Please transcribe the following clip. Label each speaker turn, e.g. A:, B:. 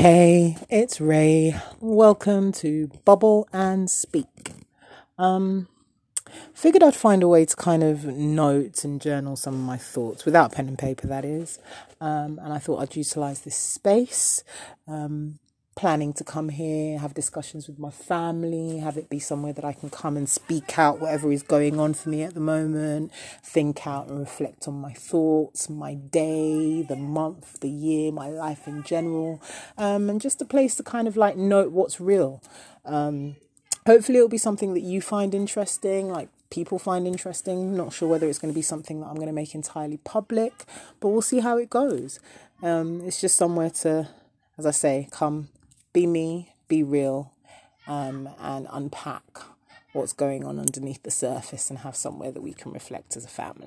A: Hey, it's Ray. Welcome to Bubble and Speak. Um, figured I'd find a way to kind of note and journal some of my thoughts without pen and paper, that is. Um, and I thought I'd utilize this space. Um, planning to come here, have discussions with my family, have it be somewhere that I can come and speak out whatever is going on for me at the moment, think out and reflect on my thoughts, my day, the month, the year, my life in general, um, and just a place to kind of like note what's real. Um, hopefully, it'll be something that you find interesting, like people find interesting. Not sure whether it's going to be something that I'm going to make entirely public, but we'll see how it goes. Um, it's just somewhere to, as I say, come be me, be real, um, and unpack what's going on underneath the surface and have somewhere that we can reflect as a family.